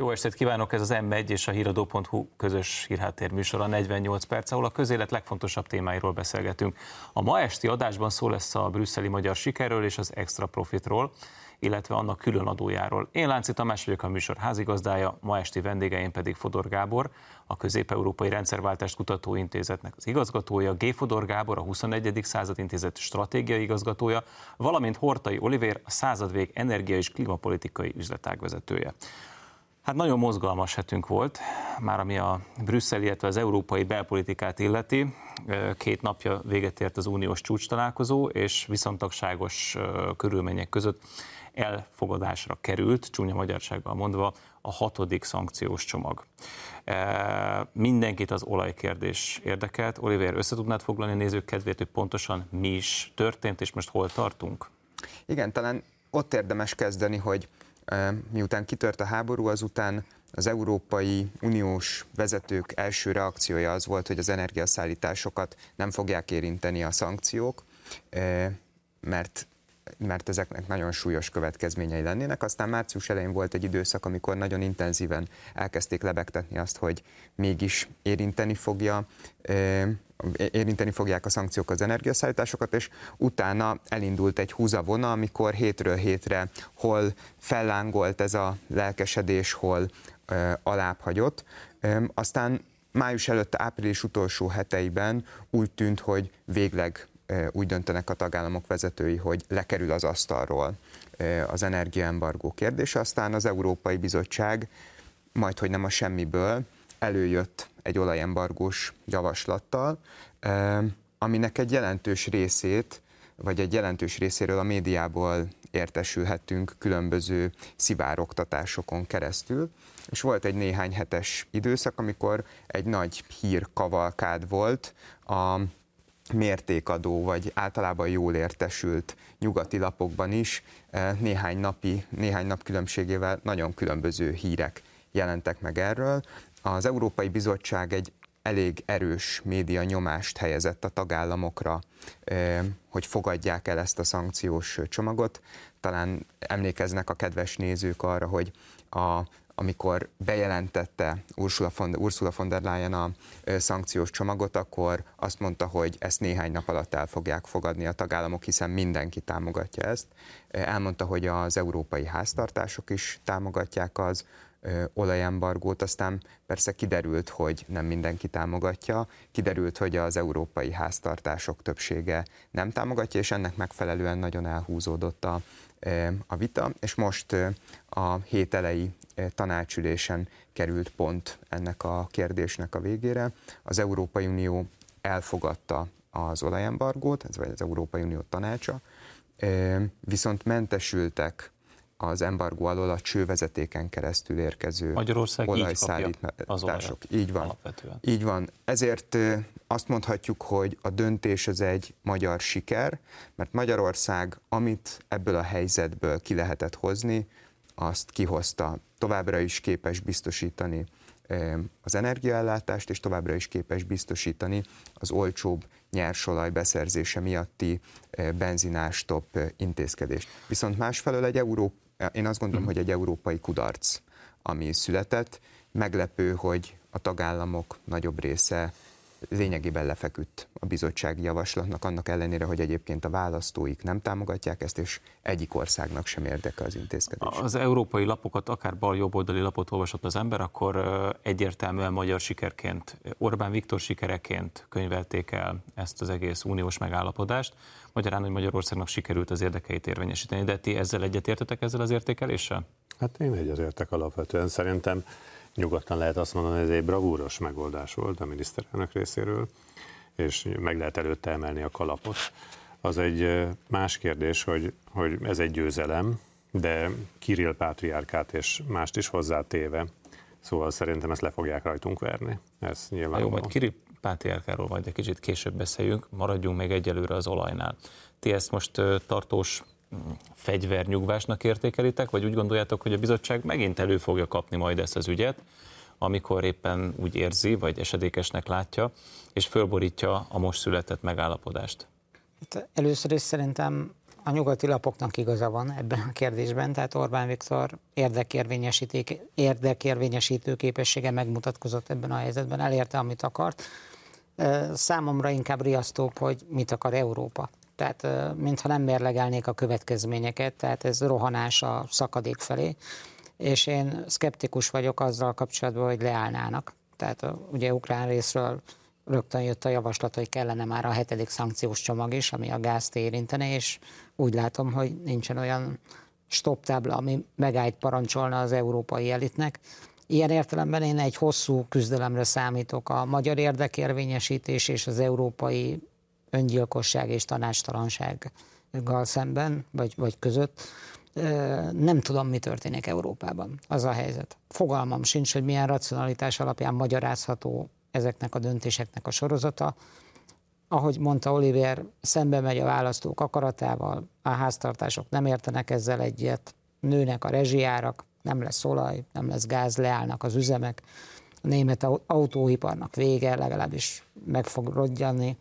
Jó estét kívánok, ez az M1 és a híradó.hu közös hírháttér műsora 48 perc, ahol a közélet legfontosabb témáiról beszélgetünk. A ma esti adásban szó lesz a brüsszeli magyar sikerről és az extra profitról, illetve annak külön adójáról. Én Lánci Tamás vagyok a műsor házigazdája, ma esti vendégeim pedig Fodor Gábor, a Közép-Európai Rendszerváltást Kutatóintézetnek az igazgatója, G. Fodor Gábor, a 21. század intézet stratégiai igazgatója, valamint Hortai Olivér, a századvég energia- és klímapolitikai üzletág vezetője. Hát nagyon mozgalmas hetünk volt, már ami a brüsszeli, illetve az európai belpolitikát illeti. Két napja véget ért az uniós csúcs találkozó, és viszontagságos körülmények között elfogadásra került, csúnya magyarsággal mondva, a hatodik szankciós csomag. Mindenkit az olajkérdés érdekelt. Oliver, össze tudnád foglalni a nézők kedvéért, hogy pontosan mi is történt, és most hol tartunk? Igen, talán ott érdemes kezdeni, hogy miután kitört a háború, azután az Európai Uniós vezetők első reakciója az volt, hogy az energiaszállításokat nem fogják érinteni a szankciók, mert mert ezeknek nagyon súlyos következményei lennének. Aztán március elején volt egy időszak, amikor nagyon intenzíven elkezdték lebegtetni azt, hogy mégis érinteni fogja érinteni fogják a szankciók az energiaszállításokat, és utána elindult egy húzavona, amikor hétről hétre hol fellángolt ez a lelkesedés, hol alább hagyott. Aztán május előtt április utolsó heteiben úgy tűnt, hogy végleg úgy döntenek a tagállamok vezetői, hogy lekerül az asztalról az energiaembargó kérdése, aztán az Európai Bizottság majd, hogy nem a semmiből, előjött egy olajembargós javaslattal, aminek egy jelentős részét, vagy egy jelentős részéről a médiából értesülhetünk különböző szivároktatásokon keresztül, és volt egy néhány hetes időszak, amikor egy nagy hírkavalkád volt a mértékadó, vagy általában jól értesült nyugati lapokban is néhány, napi, néhány nap különbségével nagyon különböző hírek jelentek meg erről. Az Európai Bizottság egy elég erős média nyomást helyezett a tagállamokra, hogy fogadják el ezt a szankciós csomagot. Talán emlékeznek a kedves nézők arra, hogy a, amikor bejelentette Ursula von, Ursula von der Leyen a szankciós csomagot, akkor azt mondta, hogy ezt néhány nap alatt el fogják fogadni a tagállamok, hiszen mindenki támogatja ezt. Elmondta, hogy az európai háztartások is támogatják az olajembargót, aztán persze kiderült, hogy nem mindenki támogatja, kiderült, hogy az európai háztartások többsége nem támogatja, és ennek megfelelően nagyon elhúzódott a, a vita, és most a hét elejé tanácsülésen került pont ennek a kérdésnek a végére. Az Európai Unió elfogadta az olajembargót, ez vagy az Európai Unió tanácsa, viszont mentesültek az embargó alól a csővezetéken keresztül érkező Magyarország olajszállítások. Így, így van. Alapvetően. Így van. Ezért azt mondhatjuk, hogy a döntés az egy magyar siker, mert Magyarország, amit ebből a helyzetből ki lehetett hozni, azt kihozta. Továbbra is képes biztosítani az energiaellátást, és továbbra is képes biztosítani az olcsóbb nyersolaj beszerzése miatti benzinástop intézkedést. Viszont másfelől egy Euró, én azt gondolom, hmm. hogy egy európai kudarc, ami született. Meglepő, hogy a tagállamok nagyobb része lényegében lefeküdt a bizottsági javaslatnak, annak ellenére, hogy egyébként a választóik nem támogatják ezt, és egyik országnak sem érdeke az intézkedés. Az európai lapokat, akár bal-jobboldali lapot olvasott az ember, akkor egyértelműen magyar sikerként, Orbán Viktor sikereként könyvelték el ezt az egész uniós megállapodást. Magyarán, hogy Magyarországnak sikerült az érdekeit érvényesíteni, de ti ezzel egyetértetek ezzel az értékeléssel? Hát én egyetértek alapvetően. Szerintem nyugodtan lehet azt mondani, hogy ez egy bravúros megoldás volt a miniszterelnök részéről, és meg lehet előtte emelni a kalapot. Az egy más kérdés, hogy, hogy ez egy győzelem, de Kirill pátriárkát és mást is hozzátéve, szóval szerintem ezt le fogják rajtunk verni. Ez nyilván. Jó, majd Kirill pátriárkáról majd egy kicsit később beszéljünk, maradjunk még egyelőre az olajnál. Ti ezt most tartós fegyvernyugvásnak értékelitek, vagy úgy gondoljátok, hogy a bizottság megint elő fogja kapni majd ezt az ügyet, amikor éppen úgy érzi, vagy esedékesnek látja, és fölborítja a most született megállapodást? Hát először is szerintem a nyugati lapoknak igaza van ebben a kérdésben, tehát Orbán Viktor érdekérvényesítő képessége megmutatkozott ebben a helyzetben, elérte, amit akart. Számomra inkább riasztóbb, hogy mit akar Európa. Tehát mintha nem mérlegelnék a következményeket, tehát ez rohanás a szakadék felé, és én szkeptikus vagyok azzal kapcsolatban, hogy leállnának. Tehát ugye ukrán részről rögtön jött a javaslat, hogy kellene már a hetedik szankciós csomag is, ami a gázt érintene, és úgy látom, hogy nincsen olyan stop tábla, ami megállt parancsolna az európai elitnek. Ilyen értelemben én egy hosszú küzdelemre számítok a magyar érdekérvényesítés és az európai öngyilkosság és tanácstalansággal szemben, vagy, vagy között. Nem tudom, mi történik Európában. Az a helyzet. Fogalmam sincs, hogy milyen racionalitás alapján magyarázható ezeknek a döntéseknek a sorozata. Ahogy mondta Oliver, szembe megy a választók akaratával, a háztartások nem értenek ezzel egyet, nőnek a rezsijárak, nem lesz olaj, nem lesz gáz, leállnak az üzemek, a német autóiparnak vége, legalábbis meg fog rodjanni,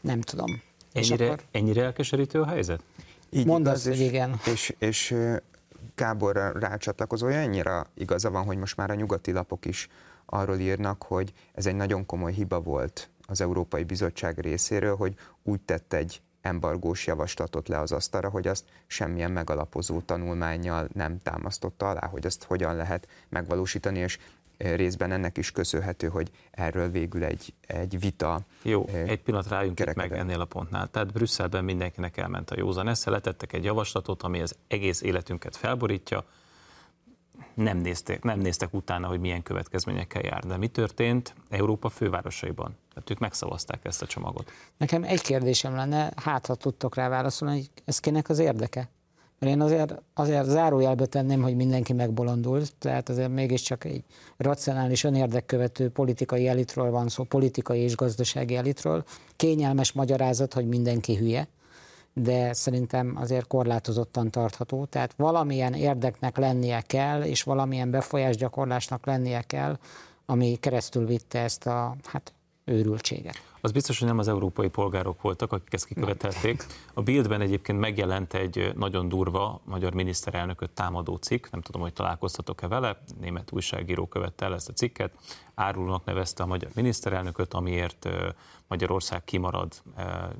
nem tudom. Ennyire, akkor... ennyire elkeserítő a helyzet? Így Mondd azt, hogy igen. És, és Gábor rácsatlakozója, ennyire igaza van, hogy most már a nyugati lapok is arról írnak, hogy ez egy nagyon komoly hiba volt az Európai Bizottság részéről, hogy úgy tett egy embargós javaslatot le az asztalra, hogy azt semmilyen megalapozó tanulmányjal nem támasztotta alá, hogy azt hogyan lehet megvalósítani, és részben ennek is köszönhető, hogy erről végül egy, egy vita. Jó, egy pillanat rájunk itt meg ennél a pontnál. Tehát Brüsszelben mindenkinek elment a józan esze, letettek egy javaslatot, ami az egész életünket felborítja, nem néztek, nem néztek utána, hogy milyen következményekkel jár. De mi történt Európa fővárosaiban? Tehát ők megszavazták ezt a csomagot. Nekem egy kérdésem lenne, hát ha tudtok rá válaszolni, hogy ez kinek az érdeke? Mert én azért, azért zárójelbe tenném, hogy mindenki megbolondult, tehát azért mégiscsak egy racionális, önérdekkövető politikai elitről van szó, politikai és gazdasági elitről. Kényelmes magyarázat, hogy mindenki hülye, de szerintem azért korlátozottan tartható. Tehát valamilyen érdeknek lennie kell, és valamilyen befolyásgyakorlásnak lennie kell, ami keresztül vitte ezt a hát, őrültséget. Az biztos, hogy nem az európai polgárok voltak, akik ezt kikövetelték. A Bildben egyébként megjelent egy nagyon durva magyar miniszterelnököt támadó cikk, nem tudom, hogy találkoztatok-e vele, német újságíró követte el ezt a cikket, árulnak nevezte a magyar miniszterelnököt, amiért Magyarország kimarad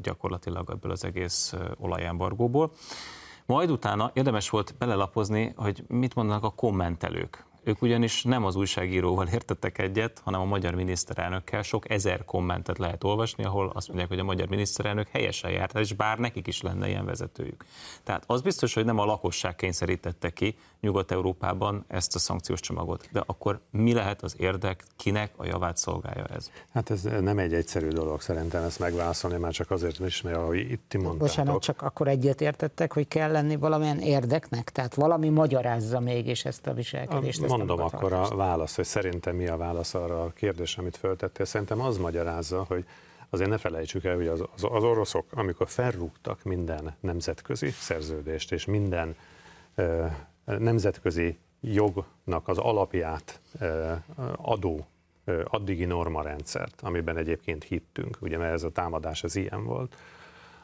gyakorlatilag ebből az egész olajembargóból. Majd utána érdemes volt belelapozni, hogy mit mondanak a kommentelők. Ők ugyanis nem az újságíróval értettek egyet, hanem a magyar miniszterelnökkel. Sok ezer kommentet lehet olvasni, ahol azt mondják, hogy a magyar miniszterelnök helyesen járt, és bár nekik is lenne ilyen vezetőjük. Tehát az biztos, hogy nem a lakosság kényszerítette ki Nyugat-Európában ezt a szankciós csomagot. De akkor mi lehet az érdek, kinek a javát szolgálja ez? Hát ez nem egy egyszerű dolog szerintem ezt megválaszolni, már csak azért is, mert ahogy itt ti mondtátok. Bocsánat, csak akkor egyet értettek, hogy kell lenni valamilyen érdeknek? Tehát valami magyarázza mégis ezt a viselkedést. A, mondom akkor a válasz, hogy szerintem mi a válasz arra a kérdésre, amit föltettél. Szerintem az magyarázza, hogy azért ne felejtsük el, hogy az, az, az oroszok, amikor felrúgtak minden nemzetközi szerződést és minden ö, nemzetközi jognak az alapját ö, adó ö, addigi normarendszert, amiben egyébként hittünk, ugye mert ez a támadás az ilyen volt,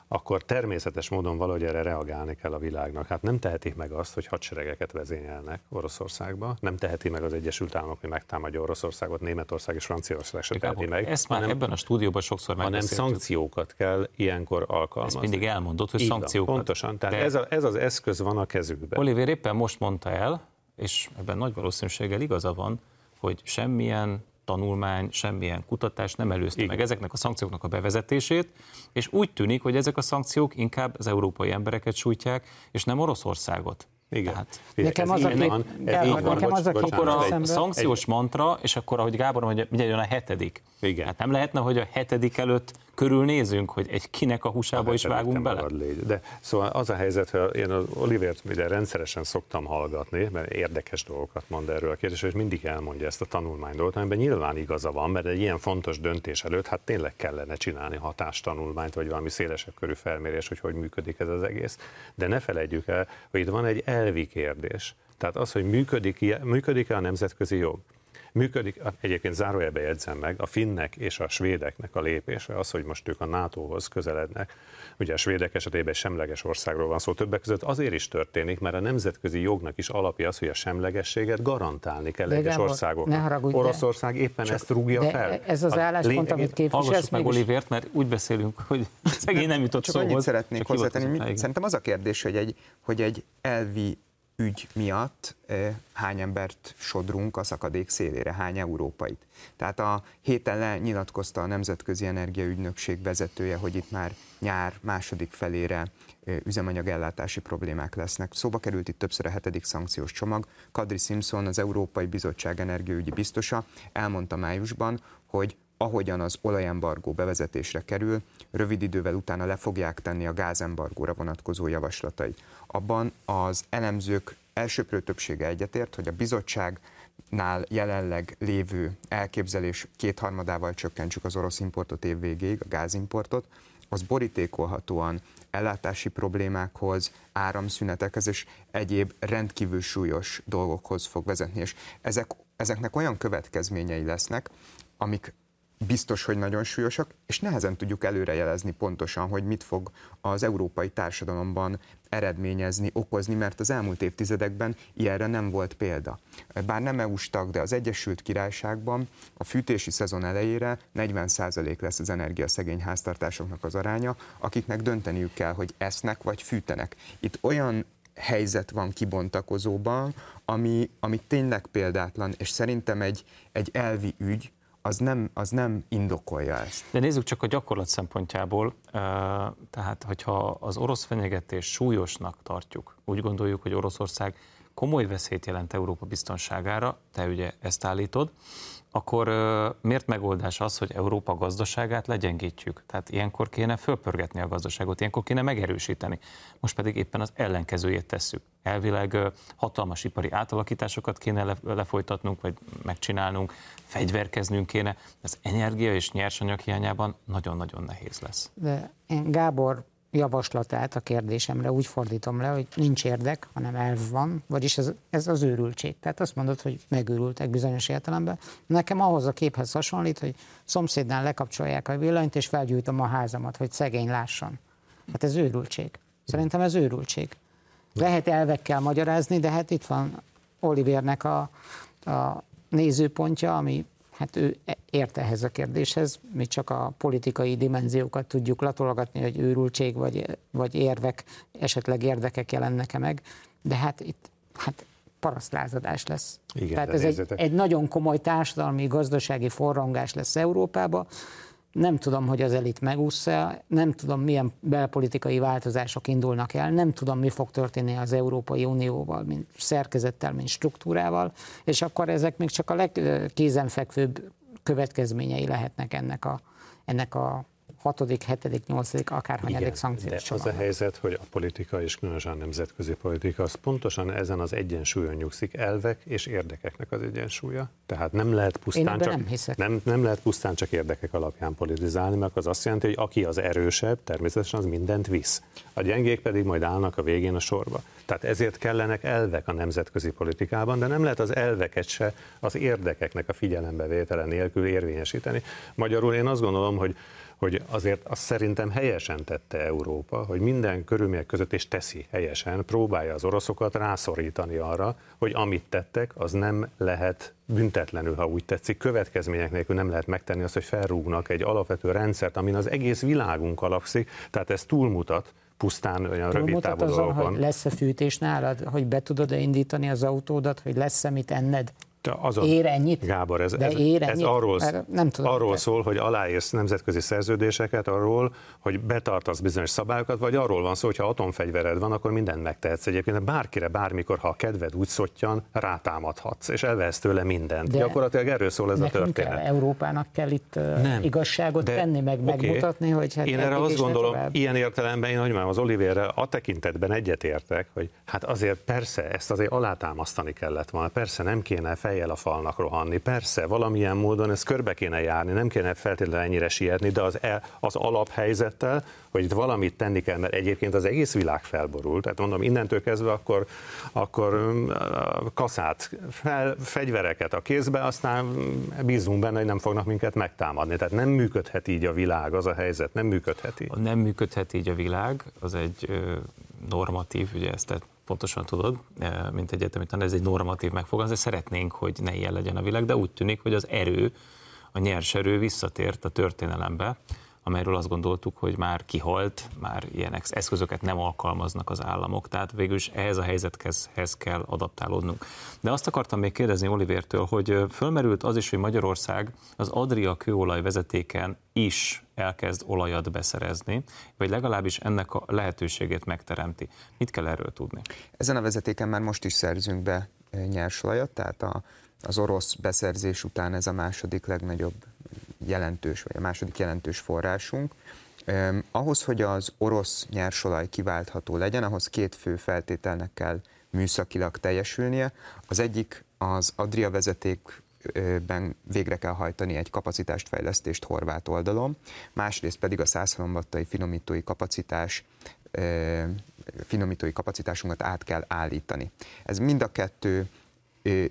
akkor természetes módon valahogy erre reagálni kell a világnak. Hát nem tehetik meg azt, hogy hadseregeket vezényelnek Oroszországba, nem teheti meg az Egyesült Államok, hogy megtámadja Oroszországot, Németország és Franciaország se teheti meg. Ezt már hanem, ebben a stúdióban sokszor Hanem szankciókat kell ilyenkor alkalmazni. Ezt mindig elmondott, hogy Így szankciókat. pontosan, tehát ez, a, ez az eszköz van a kezükben. Oliver éppen most mondta el, és ebben nagy valószínűséggel igaza van, hogy semmilyen tanulmány, semmilyen kutatás nem előzte Igen. meg ezeknek a szankcióknak a bevezetését, és úgy tűnik, hogy ezek a szankciók inkább az európai embereket sújtják, és nem Oroszországot. Igen. Tehát, nekem az, van, nekem az a kép, akkor a szankciós mantra, és akkor, ahogy Gábor mondja, ugye jön a hetedik. Igen. Hát nem lehetne, hogy a hetedik előtt körülnézünk, hogy egy kinek a húsába a is vágunk bele? Légy. De szóval az a helyzet, hogy én az Olivért ugye rendszeresen szoktam hallgatni, mert érdekes dolgokat mond erről a kérdés, és mindig elmondja ezt a tanulmányt, amiben nyilván igaza van, mert egy ilyen fontos döntés előtt hát tényleg kellene csinálni hatástanulmányt, vagy valami szélesebb körű felmérés, hogy hogy működik ez az egész. De ne felejtjük el, hogy itt van egy elvi kérdés. Tehát az, hogy működik-e, működik-e a nemzetközi jog. Működik, egyébként zárójelbe jegyzem meg, a finnek és a svédeknek a lépése az, hogy most ők a NATO-hoz közelednek. Ugye a svédek esetében egy semleges országról van szó, többek között azért is történik, mert a nemzetközi jognak is alapja az, hogy a semlegességet garantálni kell egyes országoknak. Oroszország éppen ezt rúgja fel. Ez az álláspont, amit képviselsz, meg Olivért, mert úgy beszélünk, hogy szegény nem jutott Csak szóhoz. annyit szeretnék hozzátenni, szerintem az a kérdés, hogy egy, hogy egy elvi ügy miatt hány embert sodrunk a szakadék szélére, hány európait. Tehát a héten lenyilatkozta a Nemzetközi Energiaügynökség vezetője, hogy itt már nyár második felére üzemanyagellátási problémák lesznek. Szóba került itt többször a hetedik szankciós csomag. Kadri Simpson, az Európai Bizottság energiaügyi biztosa elmondta májusban, hogy ahogyan az olajembargó bevezetésre kerül, rövid idővel utána le fogják tenni a gázembargóra vonatkozó javaslatai. Abban az elemzők elsőprő többsége egyetért, hogy a bizottságnál jelenleg lévő elképzelés kétharmadával csökkentsük az orosz importot év végéig, a gázimportot, az borítékolhatóan ellátási problémákhoz, áramszünetekhez és egyéb rendkívül súlyos dolgokhoz fog vezetni. És ezek, ezeknek olyan következményei lesznek, amik biztos, hogy nagyon súlyosak, és nehezen tudjuk előrejelezni pontosan, hogy mit fog az európai társadalomban eredményezni, okozni, mert az elmúlt évtizedekben ilyenre nem volt példa. Bár nem EU-s tag, de az Egyesült Királyságban a fűtési szezon elejére 40% lesz az energiaszegény háztartásoknak az aránya, akiknek dönteniük kell, hogy esznek vagy fűtenek. Itt olyan helyzet van kibontakozóban, ami, ami tényleg példátlan, és szerintem egy, egy elvi ügy, az nem, az nem indokolja ezt. De nézzük csak a gyakorlat szempontjából, tehát hogyha az orosz fenyegetés súlyosnak tartjuk, úgy gondoljuk, hogy Oroszország komoly veszélyt jelent Európa biztonságára, te ugye ezt állítod, akkor miért megoldás az, hogy Európa gazdaságát legyengítjük? Tehát ilyenkor kéne fölpörgetni a gazdaságot, ilyenkor kéne megerősíteni. Most pedig éppen az ellenkezőjét tesszük. Elvileg hatalmas ipari átalakításokat kéne lefolytatnunk, vagy megcsinálnunk, fegyverkeznünk kéne. Az energia és nyersanyag hiányában nagyon-nagyon nehéz lesz. De én Gábor javaslatát a kérdésemre úgy fordítom le, hogy nincs érdek, hanem elv van, vagyis ez, ez az őrültség. Tehát azt mondod, hogy megőrültek bizonyos értelemben. Nekem ahhoz a képhez hasonlít, hogy szomszédnál lekapcsolják a villanyt, és felgyújtom a házamat, hogy szegény lásson. Hát ez őrültség. Szerintem ez őrültség. Lehet elvekkel magyarázni, de hát itt van Olivernek a, a nézőpontja, ami Hát ő ért ehhez a kérdéshez, mi csak a politikai dimenziókat tudjuk latologatni, hogy őrültség vagy, vagy érvek, esetleg érdekek jelennek-e meg, de hát itt hát parasztlázadás lesz. Igen, Tehát ez egy, egy nagyon komoly társadalmi, gazdasági forrongás lesz Európába, nem tudom, hogy az elit megúszza, nem tudom, milyen belpolitikai változások indulnak el, nem tudom, mi fog történni az Európai Unióval, mint szerkezettel, mint struktúrával, és akkor ezek még csak a legkézenfekvőbb következményei lehetnek ennek a, ennek a hatodik, hetedik, nyolcadik, akár hanyadik szankciós de az a helyzet, hogy a politika és különösen a nemzetközi politika az pontosan ezen az egyensúlyon nyugszik, elvek és érdekeknek az egyensúlya. Tehát nem lehet pusztán, csak, nem, nem, nem lehet pusztán csak érdekek alapján politizálni, mert az azt jelenti, hogy aki az erősebb, természetesen az mindent visz. A gyengék pedig majd állnak a végén a sorba. Tehát ezért kellenek elvek a nemzetközi politikában, de nem lehet az elveket se az érdekeknek a figyelembevétele nélkül érvényesíteni. Magyarul én azt gondolom, hogy hogy azért azt szerintem helyesen tette Európa, hogy minden körülmények között, és teszi helyesen, próbálja az oroszokat rászorítani arra, hogy amit tettek, az nem lehet büntetlenül, ha úgy tetszik, következmények nélkül nem lehet megtenni azt, hogy felrúgnak egy alapvető rendszert, amin az egész világunk alapszik, tehát ez túlmutat pusztán olyan rövid távú azon, hogy lesz-e fűtés nálad, hogy be tudod-e indítani az autódat, hogy lesz-e mit enned? Azon, ér ennyit? Gábor, ez, ez, ér ennyit? ez arról, nem tudom, arról szól, hogy aláírsz nemzetközi szerződéseket, arról, hogy betartasz bizonyos szabályokat, vagy arról van szó, hogy ha atomfegyvered van, akkor mindent megtehetsz. Egyébként bárkire, bármikor, ha a kedved úgy szottyan, rátámadhatsz, és elvesz tőle mindent. De Gyakorlatilag erről szól ez a történet. Kell, Európának kell itt nem, igazságot de, tenni, meg okay. megmutatni, hogy hát Én erre azt gondolom, ilyen értelemben én, hogy már az Olivérre a tekintetben egyetértek, hogy hát azért persze ezt azért alátámasztani kellett volna, persze nem kéne fej fejjel a falnak rohanni. Persze, valamilyen módon ezt körbe kéne járni, nem kéne feltétlenül ennyire sietni, de az, el, az alaphelyzettel, hogy itt valamit tenni kell, mert egyébként az egész világ felborult. Tehát mondom, innentől kezdve akkor, akkor kaszát, fel, fegyvereket a kézbe, aztán bízunk benne, hogy nem fognak minket megtámadni. Tehát nem működhet így a világ, az a helyzet, nem működhet így. Nem működhet így a világ, az egy normatív, ugye ezt pontosan tudod, mint egyetemi tanár, ez egy normatív megfogalmazás, szeretnénk, hogy ne ilyen legyen a világ, de úgy tűnik, hogy az erő, a nyers erő visszatért a történelembe, amelyről azt gondoltuk, hogy már kihalt, már ilyen eszközöket nem alkalmaznak az államok, tehát végül is ehhez a helyzethez kell adaptálódnunk. De azt akartam még kérdezni Olivértől, hogy fölmerült az is, hogy Magyarország az Adria kőolaj vezetéken is elkezd olajat beszerezni, vagy legalábbis ennek a lehetőségét megteremti. Mit kell erről tudni? Ezen a vezetéken már most is szerzünk be nyersolajat, tehát a, az orosz beszerzés után ez a második legnagyobb jelentős, vagy a második jelentős forrásunk. Ahhoz, hogy az orosz nyersolaj kiváltható legyen, ahhoz két fő feltételnek kell műszakilag teljesülnie. Az egyik az Adria vezetékben végre kell hajtani egy kapacitást fejlesztést horvát oldalon, másrészt pedig a százhalombattai finomítói kapacitás finomítói kapacitásunkat át kell állítani. Ez mind a kettő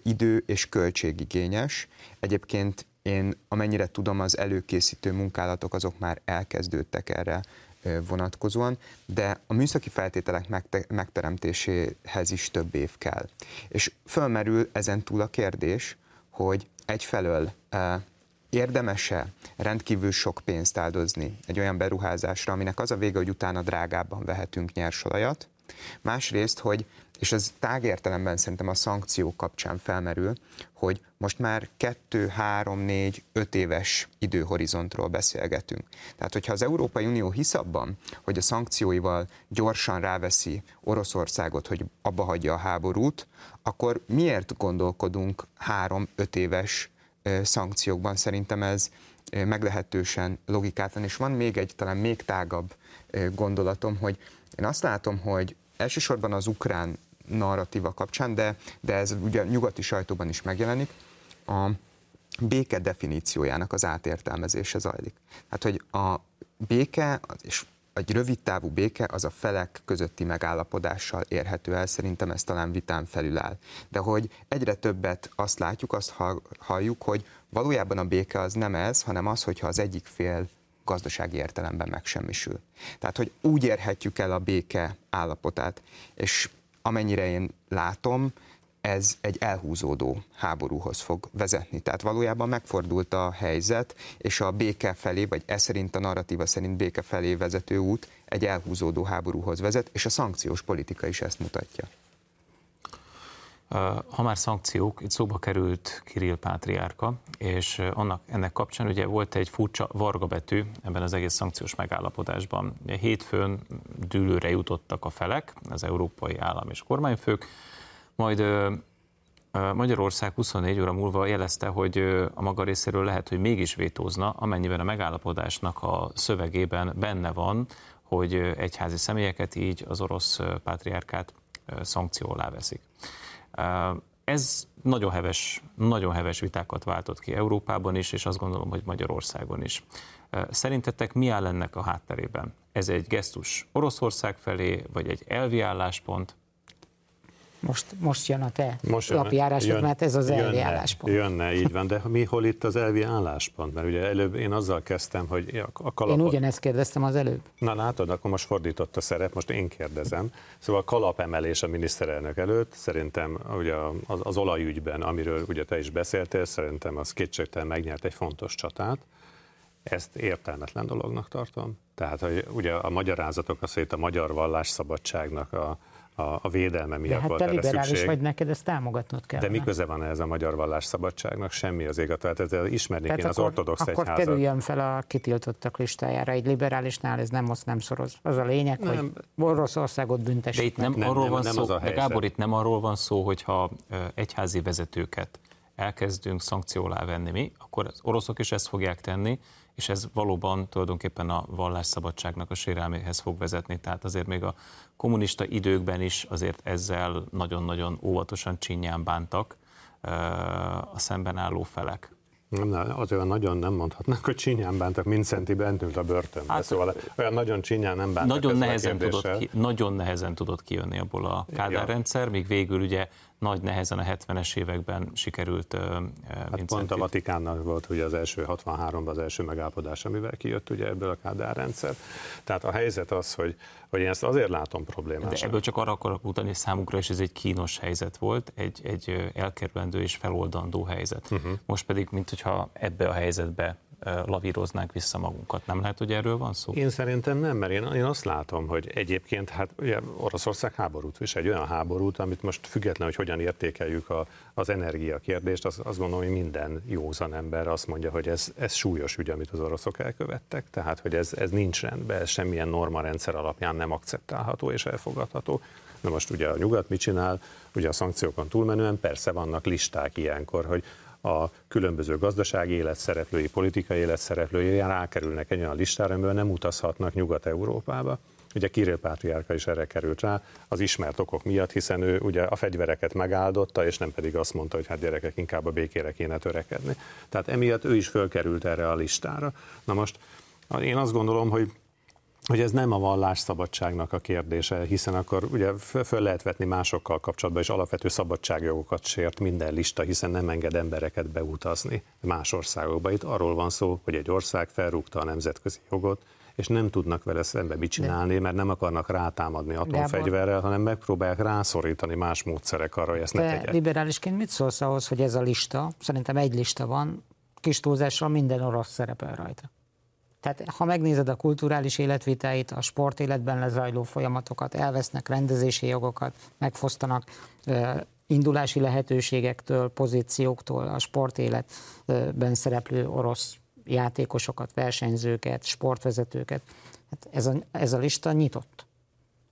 idő és költségigényes. Egyébként én amennyire tudom, az előkészítő munkálatok azok már elkezdődtek erre vonatkozóan, de a műszaki feltételek megteremtéséhez is több év kell. És fölmerül ezen túl a kérdés, hogy egyfelől érdemese rendkívül sok pénzt áldozni egy olyan beruházásra, aminek az a vége, hogy utána drágábban vehetünk nyersolajat, másrészt, hogy és ez tágértelemben szerintem a szankciók kapcsán felmerül, hogy most már 2, 3, 4, 5 éves időhorizontról beszélgetünk. Tehát, hogyha az Európai Unió hisz abban, hogy a szankcióival gyorsan ráveszi Oroszországot, hogy abba hagyja a háborút, akkor miért gondolkodunk 3-5 éves szankciókban? Szerintem ez meglehetősen logikátlan, és van még egy talán még tágabb gondolatom, hogy én azt látom, hogy elsősorban az ukrán narratíva kapcsán, de, de ez ugye nyugati sajtóban is megjelenik, a béke definíciójának az átértelmezése zajlik. Hát, hogy a béke és egy rövid távú béke az a felek közötti megállapodással érhető el, szerintem ez talán vitán felül áll. De hogy egyre többet azt látjuk, azt halljuk, hogy valójában a béke az nem ez, hanem az, hogyha az egyik fél gazdasági értelemben megsemmisül. Tehát, hogy úgy érhetjük el a béke állapotát. És amennyire én látom, ez egy elhúzódó háborúhoz fog vezetni. Tehát valójában megfordult a helyzet, és a béke felé, vagy ez szerint a narratíva szerint béke felé vezető út egy elhúzódó háborúhoz vezet, és a szankciós politika is ezt mutatja. Ha már szankciók, itt szóba került Kirill Pátriárka, és annak, ennek kapcsán ugye volt egy furcsa varga betű ebben az egész szankciós megállapodásban. Hétfőn dűlőre jutottak a felek, az európai állam és kormányfők, majd Magyarország 24 óra múlva jelezte, hogy a maga részéről lehet, hogy mégis vétózna, amennyiben a megállapodásnak a szövegében benne van, hogy egyházi személyeket, így az orosz pátriárkát szankció alá veszik. Ez nagyon heves, nagyon heves vitákat váltott ki Európában is, és azt gondolom, hogy Magyarországon is. Szerintetek mi áll ennek a hátterében? Ez egy gesztus Oroszország felé, vagy egy elvi álláspont? Most, most jön a te most lapi álláspont, mert ez az jönne, elvi álláspont. Jönne, így van, de mi hol itt az elvi álláspont? Mert ugye előbb én azzal kezdtem, hogy a kalapot... Én ugyanezt kérdeztem az előbb. Na látod, akkor most fordított a szerep, most én kérdezem. Szóval a kalapemelés a miniszterelnök előtt, szerintem ugye az, az olajügyben, amiről ugye te is beszéltél, szerintem az kétségtelen megnyert egy fontos csatát. Ezt értelmetlen dolognak tartom. Tehát hogy ugye a magyarázatok az, hogy a magyar vallásszabadságnak a, a, a védelme miatt De hát volt te liberális szükség. vagy, neked ezt támogatnod kell. De mi köze van ez a magyar vallásszabadságnak? Semmi az ég. Tehát ez, ismerni Tehát az akkor, ortodox akkor egyházat. kerüljön fel a kitiltottak listájára. Egy liberálisnál ez nem most nem szoros. Az a lényeg, nem. hogy Oroszországot büntessék. De itt nem, Nem, arról nem, van nem szó, az a de. Gábor, itt nem arról van szó, hogyha egyházi vezetőket elkezdünk szankció alá venni mi, akkor az oroszok is ezt fogják tenni, és ez valóban tulajdonképpen a vallásszabadságnak a sérelméhez fog vezetni. Tehát azért még a kommunista időkben is azért ezzel nagyon-nagyon óvatosan csinyán bántak, a szemben álló felek. Nem, az olyan nagyon nem mondhatnak, hogy csinyán bántak, mint Szenti Bentült a börtönbe. Hát, szóval olyan nagyon csinyán nem bántak nagyon nehezen, tudott ki, nagyon nehezen tudott kijönni abból a Kádár ja. rendszer, míg végül ugye nagy nehezen a 70-es években sikerült hát Pont a Vatikánnal volt ugye az első 63-ban az első megállapodás, amivel kijött ugye ebből a Kádár rendszer. Tehát a helyzet az, hogy, hogy én ezt azért látom problémát. De ebből csak arra akarok utalni, hogy számukra is ez egy kínos helyzet volt, egy, egy elkerülendő és feloldandó helyzet. Uh-huh. Most pedig, mint hogyha ebbe a helyzetbe lavíroznánk vissza magunkat. Nem lehet, hogy erről van szó? Én szerintem nem, mert én, én azt látom, hogy egyébként hát ugye Oroszország háborút és egy olyan háborút, amit most független, hogy hogyan értékeljük a, az energia kérdést, az, azt gondolom, hogy minden józan ember azt mondja, hogy ez, ez súlyos ügy, amit az oroszok elkövettek, tehát hogy ez, ez nincs rendben, ez semmilyen norma rendszer alapján nem akceptálható és elfogadható. Na most ugye a nyugat mit csinál? Ugye a szankciókon túlmenően persze vannak listák ilyenkor, hogy a különböző gazdasági élet szereplői, politikai élet rákerülnek egy olyan listára, amiből nem utazhatnak Nyugat-Európába. Ugye Kirill Pátriárka is erre került rá, az ismert okok miatt, hiszen ő ugye a fegyvereket megáldotta, és nem pedig azt mondta, hogy hát gyerekek, inkább a békére kéne törekedni. Tehát emiatt ő is fölkerült erre a listára. Na most én azt gondolom, hogy hogy ez nem a vallásszabadságnak a kérdése, hiszen akkor ugye föl lehet vetni másokkal kapcsolatban, és alapvető szabadságjogokat sért minden lista, hiszen nem enged embereket beutazni más országokba. Itt arról van szó, hogy egy ország felrúgta a nemzetközi jogot, és nem tudnak vele szembe mit csinálni, mert nem akarnak rátámadni atomfegyverrel, hanem megpróbálják rászorítani más módszerek arra, hogy ezt ne tegyek. liberálisként mit szólsz ahhoz, hogy ez a lista, szerintem egy lista van, kis túlzással minden orosz szerepel rajta. Tehát ha megnézed a kulturális életvitáit, a sportéletben lezajló folyamatokat, elvesznek rendezési jogokat, megfosztanak indulási lehetőségektől, pozícióktól, a sportéletben szereplő orosz játékosokat, versenyzőket, sportvezetőket. Hát ez, a, ez a lista nyitott.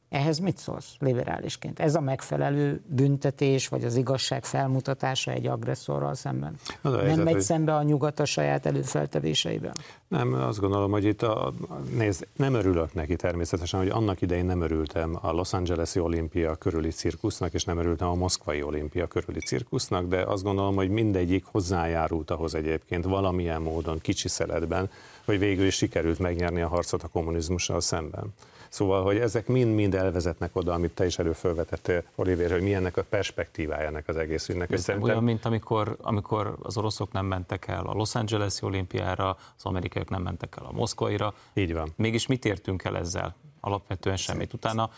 Ehhez mit szólsz liberálisként? Ez a megfelelő büntetés, vagy az igazság felmutatása egy agresszorral szemben? Az a helyzet, nem megy hogy... szembe a nyugat a saját előfeltevéseiben? Nem, azt gondolom, hogy itt a, nézd, nem örülök neki természetesen, hogy annak idején nem örültem a Los Angeles-i olimpia körüli cirkusznak, és nem örültem a moszkvai olimpia körüli cirkusznak, de azt gondolom, hogy mindegyik hozzájárult ahhoz egyébként valamilyen módon, kicsi szeletben, hogy végül is sikerült megnyerni a harcot a kommunizmussal szemben. Szóval, hogy ezek mind-mind elvezetnek oda, amit te is előfölvetettél, Oliver, hogy milyennek a perspektívája ennek az egész ügynek. Ez szerintem... olyan, mint amikor, amikor az oroszok nem mentek el a Los Angeles-i olimpiára, az amerikaiak nem mentek el a moszkvaira. Így van. Mégis mit értünk el ezzel? Alapvetően semmit. Utána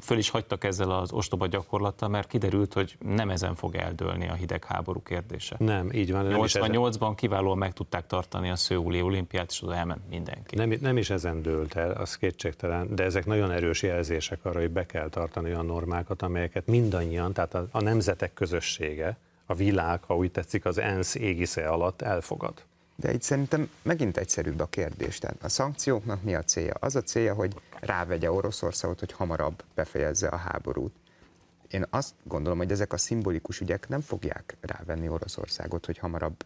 föl is hagytak ezzel az ostoba gyakorlattal, mert kiderült, hogy nem ezen fog eldőlni a hidegháború kérdése. Nem, így van. 88-ban kiválóan meg tudták tartani a Szőuli olimpiát, és oda elment mindenki. Nem, nem is ezen dőlt el, az kétségtelen, de ezek nagyon erős jelzések arra, hogy be kell tartani olyan normákat, amelyeket mindannyian, tehát a, a nemzetek közössége, a világ, ha úgy tetszik, az ENSZ égisze alatt elfogad. De itt szerintem megint egyszerűbb a kérdés. Tehát a szankcióknak mi a célja? Az a célja, hogy rávegye Oroszországot, hogy hamarabb befejezze a háborút. Én azt gondolom, hogy ezek a szimbolikus ügyek nem fogják rávenni Oroszországot, hogy hamarabb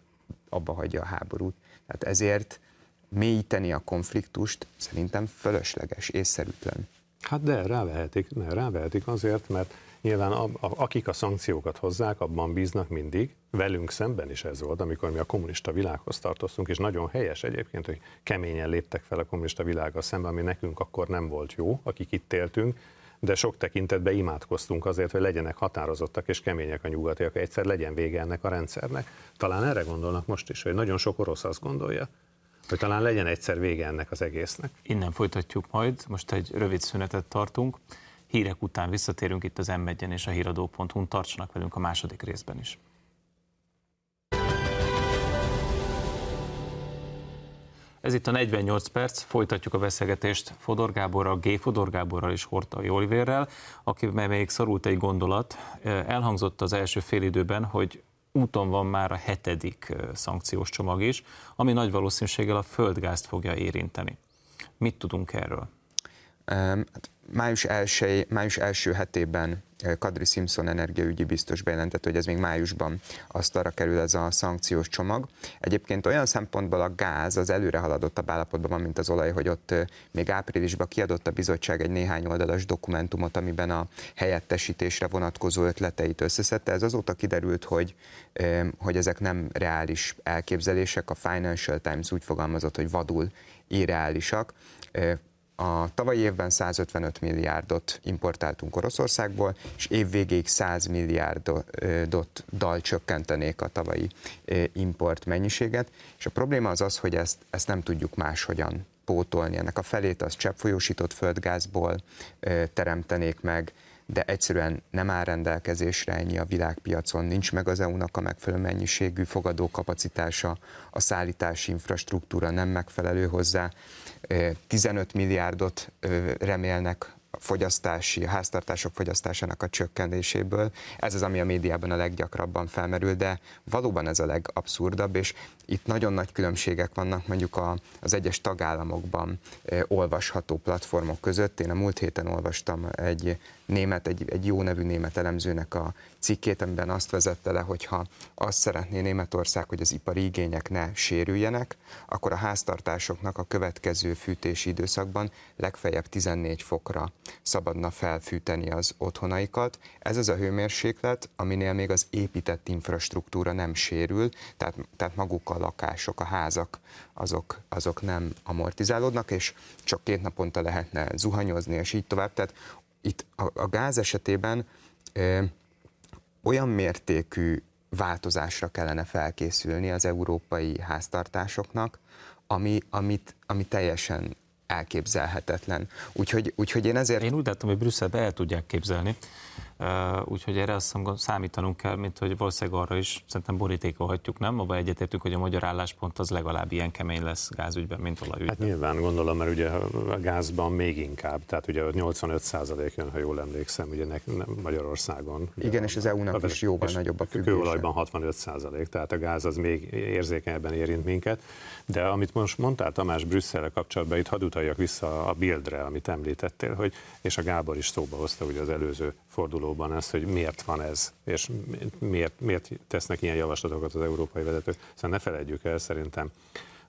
abba hagyja a háborút. Tehát ezért mélyíteni a konfliktust szerintem fölösleges, észszerűtlen. Hát de rávehetik, ne, rávehetik azért, mert Nyilván a, a, akik a szankciókat hozzák, abban bíznak mindig. Velünk szemben is ez volt, amikor mi a kommunista világhoz tartoztunk, és nagyon helyes egyébként, hogy keményen léptek fel a kommunista világgal szemben, ami nekünk akkor nem volt jó, akik itt éltünk, de sok tekintetben imádkoztunk azért, hogy legyenek határozottak és kemények a nyugatiak, egyszer legyen vége ennek a rendszernek. Talán erre gondolnak most is, hogy nagyon sok orosz azt gondolja, hogy talán legyen egyszer vége ennek az egésznek. Innen folytatjuk majd, most egy rövid szünetet tartunk. Hírek után visszatérünk itt az m és a híradó.hu-n. Tartsanak velünk a második részben is. Ez itt a 48 perc, folytatjuk a beszélgetést Fodor Gáborral, G. Fodor Gáborral és Hortai Olivérrel, aki még szorult egy gondolat. Elhangzott az első félidőben, hogy úton van már a hetedik szankciós csomag is, ami nagy valószínűséggel a földgázt fogja érinteni. Mit tudunk erről? Hát május, első, május első hetében Kadri Simpson energiaügyi biztos bejelentett, hogy ez még májusban asztalra kerül ez a szankciós csomag. Egyébként olyan szempontból a gáz az előre haladottabb állapotban van, mint az olaj, hogy ott még áprilisban kiadott a bizottság egy néhány oldalas dokumentumot, amiben a helyettesítésre vonatkozó ötleteit összeszedte. Ez azóta kiderült, hogy, hogy ezek nem reális elképzelések. A Financial Times úgy fogalmazott, hogy vadul irreálisak a tavalyi évben 155 milliárdot importáltunk Oroszországból, és évvégéig 100 milliárdot dal csökkentenék a tavalyi import mennyiséget. És a probléma az az, hogy ezt, ezt nem tudjuk máshogyan pótolni. Ennek a felét az cseppfolyósított földgázból teremtenék meg, de egyszerűen nem áll rendelkezésre ennyi a világpiacon, nincs meg az EU-nak a megfelelő mennyiségű fogadókapacitása, a szállítási infrastruktúra nem megfelelő hozzá, 15 milliárdot remélnek fogyasztási, háztartások fogyasztásának a csökkenéséből. Ez az, ami a médiában a leggyakrabban felmerül, de valóban ez a legabszurdabb, és itt nagyon nagy különbségek vannak mondjuk a, az egyes tagállamokban olvasható platformok között. Én a múlt héten olvastam egy német, egy, egy jó nevű német elemzőnek a cikkét, amiben azt vezette le, hogyha azt szeretné Németország, hogy az ipari igények ne sérüljenek, akkor a háztartásoknak a következő fűtési időszakban legfeljebb 14 fokra szabadna felfűteni az otthonaikat. Ez az a hőmérséklet, aminél még az épített infrastruktúra nem sérül, tehát, tehát maguk a lakások, a házak, azok, azok nem amortizálódnak, és csak két naponta lehetne zuhanyozni, és így tovább. Tehát itt a, a gáz esetében olyan mértékű változásra kellene felkészülni az európai háztartásoknak, ami, amit, ami teljesen elképzelhetetlen. Úgyhogy, úgyhogy én ezért... Én úgy látom, hogy Brüsszelbe el tudják képzelni, úgyhogy erre azt hiszem, számítanunk kell, mint hogy valószínűleg arra is szerintem borítékolhatjuk, nem? Abban egyetértünk, hogy a magyar álláspont az legalább ilyen kemény lesz gázügyben, mint olajügyben. Hát nyilván gondolom, mert ugye a gázban még inkább, tehát ugye 85 százalék jön, ha jól emlékszem, ugye Magyarországon. Igen, és az EU-nak is jóban nagyobb a függése. Kőolajban 65 százalék, tehát a gáz az még érzékenyebben érint minket. De amit most mondtál Tamás Brüsszel kapcsolatban, itt hadd utaljak vissza a Bildre, amit említettél, hogy, és a Gábor is szóba hozta ugye az előző fordulóban ezt, hogy miért van ez, és miért, miért tesznek ilyen javaslatokat az európai vezetők. Szóval ne felejtjük el szerintem,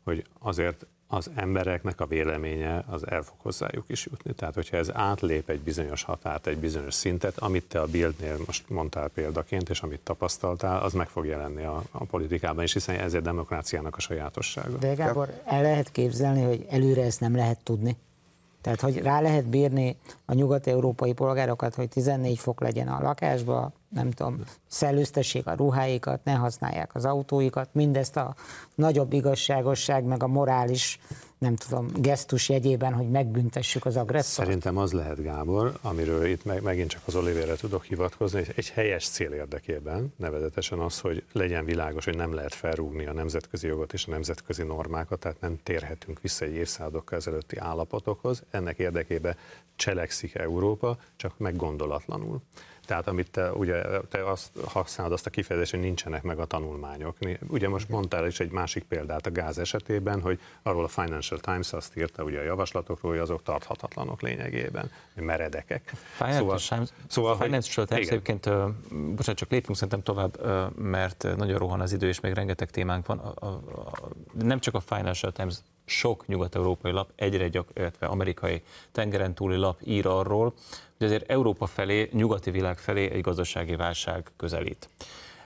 hogy azért az embereknek a véleménye az el fog hozzájuk is jutni. Tehát, hogyha ez átlép egy bizonyos határt, egy bizonyos szintet, amit te a Bildnél most mondtál példaként, és amit tapasztaltál, az meg fog jelenni a, a politikában is, hiszen ez a demokráciának a sajátossága. De Gábor, el lehet képzelni, hogy előre ezt nem lehet tudni? Tehát, hogy rá lehet bírni a nyugat-európai polgárokat, hogy 14 fok legyen a lakásba, nem tudom, szellőztessék a ruháikat, ne használják az autóikat, mindezt a nagyobb igazságosság, meg a morális nem tudom, gesztus jegyében, hogy megbüntessük az agresszort? Szerintem az lehet, Gábor, amiről itt meg, megint csak az Olivérre tudok hivatkozni, egy helyes cél érdekében, nevezetesen az, hogy legyen világos, hogy nem lehet felrúgni a nemzetközi jogot és a nemzetközi normákat, tehát nem térhetünk vissza egy évszázadokkal ezelőtti állapotokhoz. Ennek érdekében cselekszik Európa, csak meggondolatlanul. Tehát amit te, ugye, te azt használod azt a kifejezést, hogy nincsenek meg a tanulmányok. Ugye most mondtál is egy másik példát a gáz esetében, hogy arról a Financial Times azt írta ugye a javaslatokról, hogy azok tarthatatlanok lényegében, meredekek. Financial szóval, Times, szóval, Financial Times egyébként, uh, bocsánat, csak lépünk szerintem tovább, uh, mert nagyon rohan az idő, és még rengeteg témánk van. A, a, a, nem csak a Financial Times, sok nyugat-európai lap, egyre gyak, illetve amerikai tengeren túli lap ír arról, hogy azért Európa felé, nyugati világ felé egy gazdasági válság közelít.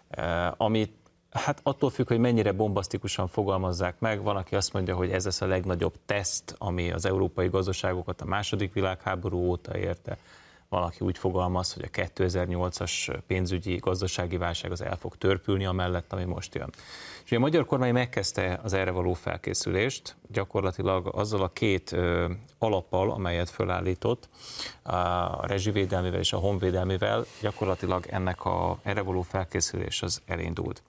E, amit Hát attól függ, hogy mennyire bombasztikusan fogalmazzák meg. Van, aki azt mondja, hogy ez lesz a legnagyobb teszt, ami az európai gazdaságokat a második világháború óta érte. Valaki úgy fogalmaz, hogy a 2008-as pénzügyi gazdasági válság az el fog törpülni amellett, ami most jön. És a magyar kormány megkezdte az erre való felkészülést, gyakorlatilag azzal a két ö, alappal, amelyet fölállított, a rezsivédelmével és a honvédelmével, gyakorlatilag ennek a erre való felkészülés az elindult.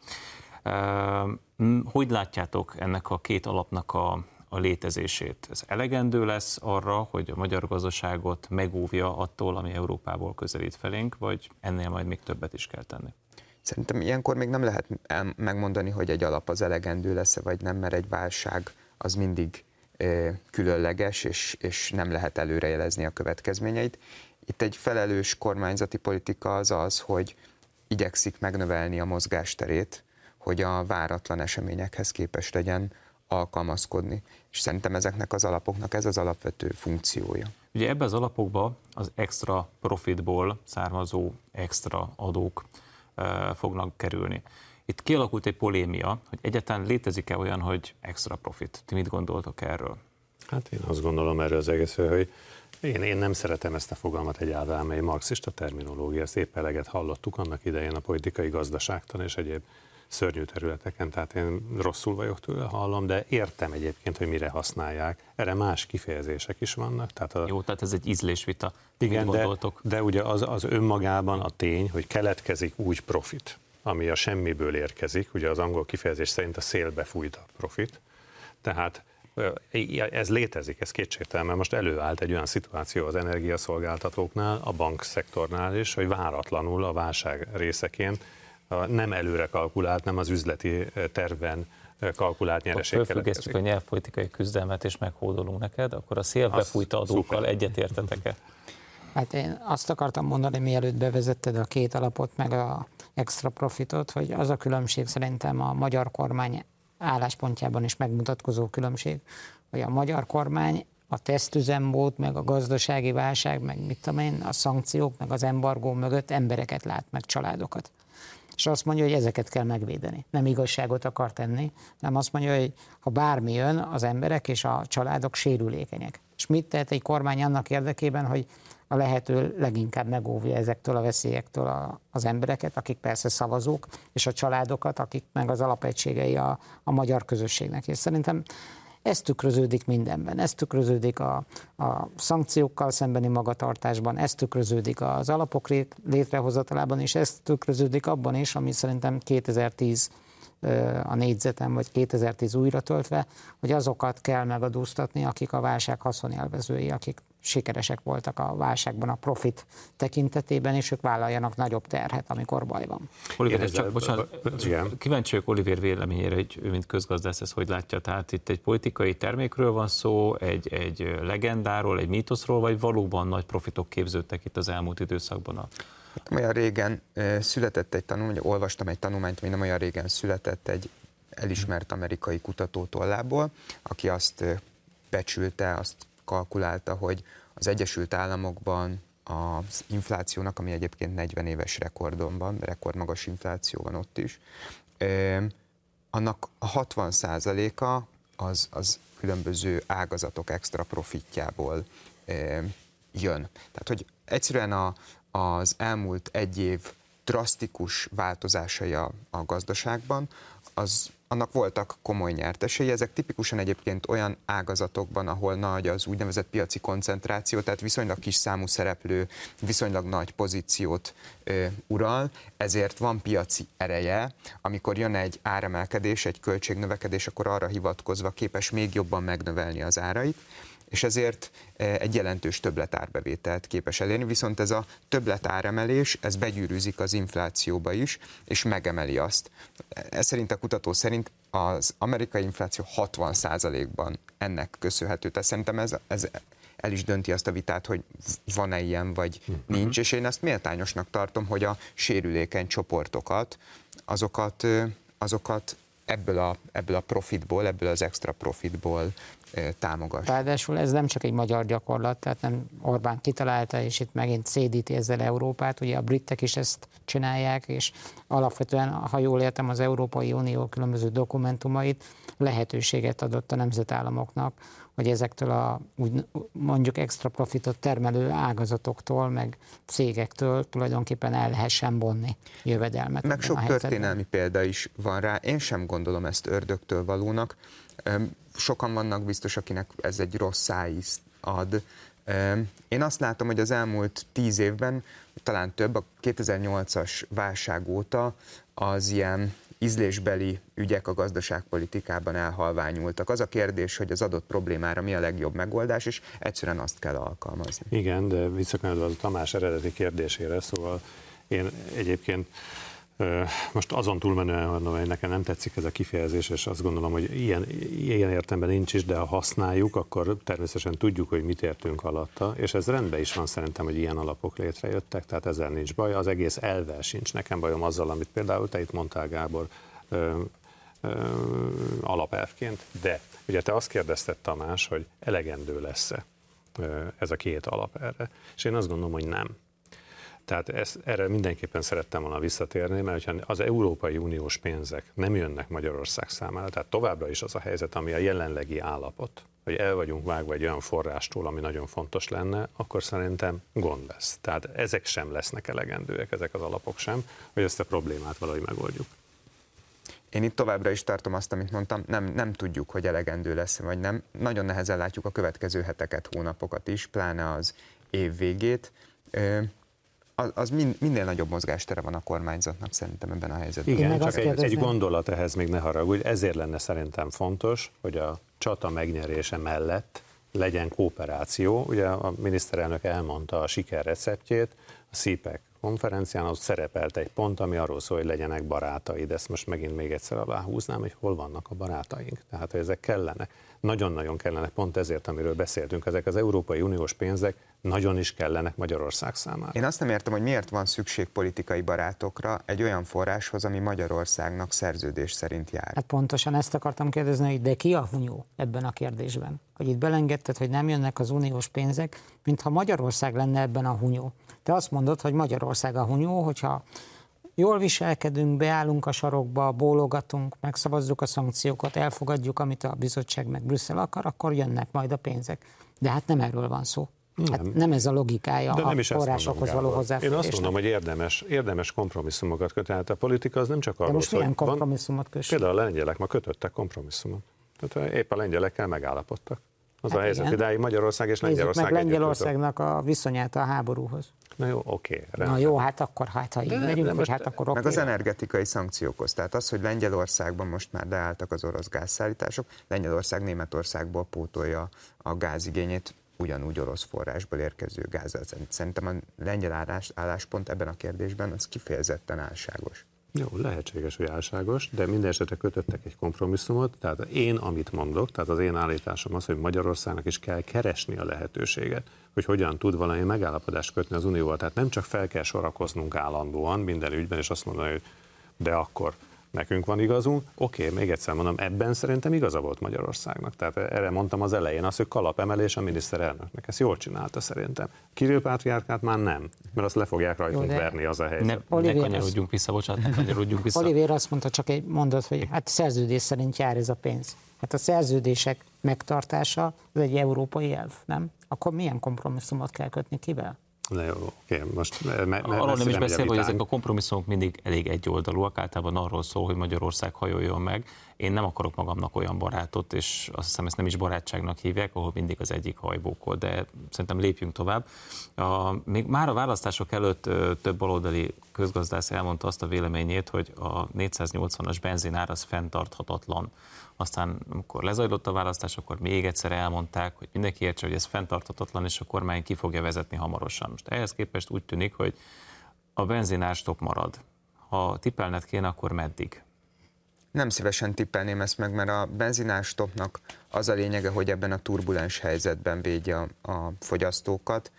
Hogy látjátok ennek a két alapnak a, a létezését? Ez elegendő lesz arra, hogy a magyar gazdaságot megóvja attól, ami Európából közelít felénk, vagy ennél majd még többet is kell tenni? Szerintem ilyenkor még nem lehet megmondani, hogy egy alap az elegendő lesz vagy nem, mert egy válság az mindig különleges, és, és nem lehet előrejelezni a következményeit. Itt egy felelős kormányzati politika az az, hogy igyekszik megnövelni a mozgásterét, hogy a váratlan eseményekhez képes legyen alkalmazkodni. És szerintem ezeknek az alapoknak ez az alapvető funkciója. Ugye ebbe az alapokba az extra profitból származó extra adók e, fognak kerülni. Itt kialakult egy polémia, hogy egyáltalán létezik-e olyan, hogy extra profit. Ti mit gondoltok erről? Hát én azt gondolom erről az egész, hogy én, én nem szeretem ezt a fogalmat egyáltalán, mely marxista terminológia, ezt épp eleget hallottuk annak idején a politikai gazdaságtan és egyéb szörnyű területeken, tehát én rosszul vagyok tőle, hallom, de értem egyébként, hogy mire használják. Erre más kifejezések is vannak. Tehát a... Jó, tehát ez egy ízlésvita. Igen, de, de ugye az, az önmagában a tény, hogy keletkezik úgy profit, ami a semmiből érkezik, ugye az angol kifejezés szerint a szélbe fújt a profit, tehát ez létezik, ez kétségtelen, most előállt egy olyan szituáció az energiaszolgáltatóknál, a bankszektornál is, hogy váratlanul a válság részeként nem előre kalkulált, nem az üzleti tervben kalkulált nyereség keletkezik. a nyelvpolitikai küzdelmet és meghódolunk neked, akkor a szélbe fújt adókkal egyetértetek-e? Hát én azt akartam mondani, mielőtt bevezetted a két alapot, meg a extra profitot, hogy az a különbség szerintem a magyar kormány álláspontjában is megmutatkozó különbség, hogy a magyar kormány a tesztüzembót, meg a gazdasági válság, meg mit tudom én, a szankciók, meg az embargó mögött embereket lát, meg családokat. És azt mondja, hogy ezeket kell megvédeni. Nem igazságot akar tenni, hanem azt mondja, hogy ha bármi jön, az emberek és a családok sérülékenyek. És mit tehet egy kormány annak érdekében, hogy a lehető leginkább megóvja ezektől a veszélyektől a, az embereket, akik persze szavazók, és a családokat, akik meg az alapegységei a, a magyar közösségnek. És szerintem ez tükröződik mindenben. Ez tükröződik a, a szankciókkal szembeni magatartásban, ez tükröződik az alapok létrehozatalában, és ez tükröződik abban is, ami szerintem 2010 a négyzetem, vagy 2010 újra töltve, hogy azokat kell megadóztatni, akik a válság haszonélvezői, akik sikeresek voltak a válságban a profit tekintetében, és ők vállaljanak nagyobb terhet, amikor baj van. Oliver, ez csak, bocsánat, igen. kíváncsi vagyok Oliver véleményére, hogy ő mint közgazdász ezt hogy látja. Tehát itt egy politikai termékről van szó, egy, egy legendáról, egy mítoszról, vagy valóban nagy profitok képződtek itt az elmúlt időszakban a nem olyan régen született egy tanulmány, olvastam egy tanulmányt, ami nem olyan régen született egy elismert amerikai kutató tollából, aki azt becsülte, azt kalkulálta, hogy az Egyesült Államokban az inflációnak, ami egyébként 40 éves rekordon van, rekordmagas infláció van ott is, annak a 60 a az, az különböző ágazatok extra profitjából jön. Tehát, hogy egyszerűen a, az elmúlt egy év drasztikus változásai a, a gazdaságban, az annak voltak komoly nyertesei. Ezek tipikusan egyébként olyan ágazatokban, ahol nagy az úgynevezett piaci koncentráció, tehát viszonylag kis számú szereplő viszonylag nagy pozíciót ö, ural, ezért van piaci ereje, amikor jön egy áremelkedés, egy költségnövekedés, akkor arra hivatkozva képes még jobban megnövelni az árait és ezért eh, egy jelentős többletárbevételt képes elérni, viszont ez a többletáremelés, ez begyűrűzik az inflációba is, és megemeli azt. Ez szerint a kutató szerint az amerikai infláció 60%-ban ennek köszönhető. Tehát szerintem ez, ez el is dönti azt a vitát, hogy van-e ilyen, vagy uh-huh. nincs, és én ezt méltányosnak tartom, hogy a sérülékeny csoportokat, azokat, azokat ebből a, ebből a profitból, ebből az extra profitból támogass. Ráadásul ez nem csak egy magyar gyakorlat, tehát nem Orbán kitalálta, és itt megint szédíti ezzel Európát, ugye a britek is ezt csinálják, és alapvetően, ha jól értem, az Európai Unió különböző dokumentumait lehetőséget adott a nemzetállamoknak, hogy ezektől a úgy mondjuk extra profitot termelő ágazatoktól, meg cégektől tulajdonképpen el lehessen vonni jövedelmet. Meg sok történelmi példa is van rá. Én sem gondolom ezt ördögtől valónak sokan vannak biztos, akinek ez egy rossz szájízt ad. Én azt látom, hogy az elmúlt tíz évben, talán több, a 2008-as válság óta az ilyen ízlésbeli ügyek a gazdaságpolitikában elhalványultak. Az a kérdés, hogy az adott problémára mi a legjobb megoldás, és egyszerűen azt kell alkalmazni. Igen, de visszakanyarodva a Tamás eredeti kérdésére, szóval én egyébként Most azon túlmenően mondom, hogy nekem nem tetszik ez a kifejezés, és azt gondolom, hogy ilyen, ilyen értemben nincs is, de ha használjuk, akkor természetesen tudjuk, hogy mit értünk alatta, és ez rendben is van szerintem, hogy ilyen alapok létrejöttek, tehát ezzel nincs baj. Az egész elvel sincs nekem bajom azzal, amit például te itt mondtál, Gábor, ö, ö, alapelvként, de ugye te azt kérdezted, Tamás, hogy elegendő lesz-e ez a két alap erre, és én azt gondolom, hogy nem. Tehát ezt, erre mindenképpen szerettem volna visszatérni, mert hogyha az Európai Uniós pénzek nem jönnek Magyarország számára, tehát továbbra is az a helyzet, ami a jelenlegi állapot, hogy el vagyunk vágva egy olyan forrástól, ami nagyon fontos lenne, akkor szerintem gond lesz. Tehát ezek sem lesznek elegendőek, ezek az alapok sem, hogy ezt a problémát valahogy megoldjuk. Én itt továbbra is tartom azt, amit mondtam, nem, nem tudjuk, hogy elegendő lesz, vagy nem. Nagyon nehezen látjuk a következő heteket, hónapokat is, pláne az év végét az, az minél nagyobb mozgástere van a kormányzatnak szerintem ebben a helyzetben. Igen, csak egy, egy gondolat ehhez még ne haragudj, ezért lenne szerintem fontos, hogy a csata megnyerése mellett legyen kooperáció. Ugye a miniszterelnök elmondta a siker receptjét, a CIPEC konferencián ott szerepelt egy pont, ami arról szól, hogy legyenek barátaid. Ezt most megint még egyszer aláhúznám, hogy hol vannak a barátaink. Tehát, hogy ezek kellenek. Nagyon-nagyon kellenek, pont ezért, amiről beszéltünk, ezek az Európai Uniós pénzek nagyon is kellenek Magyarország számára. Én azt nem értem, hogy miért van szükség politikai barátokra egy olyan forráshoz, ami Magyarországnak szerződés szerint jár. Hát pontosan ezt akartam kérdezni, hogy de ki a hunyó ebben a kérdésben? Hogy itt belengedted, hogy nem jönnek az uniós pénzek, mintha Magyarország lenne ebben a hunyó. Te azt mondod, hogy Magyarország a hunyó, hogyha jól viselkedünk, beállunk a sarokba, bólogatunk, megszavazzuk a szankciókat, elfogadjuk, amit a bizottság meg Brüsszel akar, akkor jönnek majd a pénzek. De hát nem erről van szó. Hát nem. nem ez a logikája De nem a is forrásokhoz való hozzáférésnek. Én azt mondom, hogy érdemes, érdemes kompromisszumokat kötni. Hát a politika az nem csak arról De most milyen kompromisszumot kössük? Például a lengyelek ma kötöttek kompromisszumot. Tehát épp a lengyelekkel megállapodtak. Az hát a helyzet, idáig Magyarország és Lengyelország meg Lengyelországnak a viszonyát a háborúhoz. Na jó, oké. Okay, Na jó, hát akkor hát, ha így de, megyünk, de most, hát akkor. Meg az energetikai szankciókhoz. Tehát az, hogy Lengyelországban most már leálltak az orosz gázszállítások, Lengyelország Németországból pótolja a gázigényét ugyanúgy orosz forrásból érkező gázzal. Szerintem a lengyel állás, álláspont ebben a kérdésben az kifejezetten álságos. Jó, lehetséges, hogy álságos, de minden esetre kötöttek egy kompromisszumot, tehát én, amit mondok, tehát az én állításom az, hogy Magyarországnak is kell keresni a lehetőséget, hogy hogyan tud valami megállapodást kötni az Unióval. Tehát nem csak fel kell sorakoznunk állandóan minden ügyben, és azt mondani, hogy de akkor nekünk van igazunk. Oké, okay, még egyszer mondom, ebben szerintem igaza volt Magyarországnak. Tehát erre mondtam az elején azt, hogy kalapemelés a miniszterelnöknek. Ezt jól csinálta szerintem. Kirill Pátriárkát már nem, mert azt le fogják rajtunk Jó, verni az a helyzet. Ne, ne kanyarodjunk vissza, bocsánat, ne kanyarodjunk vissza. Oliver azt mondta csak egy mondat, hogy hát szerződés szerint jár ez a pénz. Hát a szerződések megtartása az egy európai elv, nem? Akkor milyen kompromisszumot kell kötni kivel? Na jó, oké, most me, me, Arról nem is beszél, hogy ezek a kompromisszumok mindig elég egyoldalúak, általában arról szól, hogy Magyarország hajoljon meg. Én nem akarok magamnak olyan barátot, és azt hiszem ezt nem is barátságnak hívják, ahol mindig az egyik hajbókol, de szerintem lépjünk tovább. A, még már a választások előtt több baloldali közgazdász elmondta azt a véleményét, hogy a 480-as benzinár az fenntarthatatlan aztán amikor lezajlott a választás, akkor még egyszer elmondták, hogy mindenki értse, hogy ez fenntarthatatlan, és a kormány ki fogja vezetni hamarosan. Most ehhez képest úgy tűnik, hogy a benzinár stop marad. Ha tippelned kéne, akkor meddig? Nem szívesen tippelném ezt meg, mert a benzinárstopnak az a lényege, hogy ebben a turbulens helyzetben védje a, a fogyasztókat.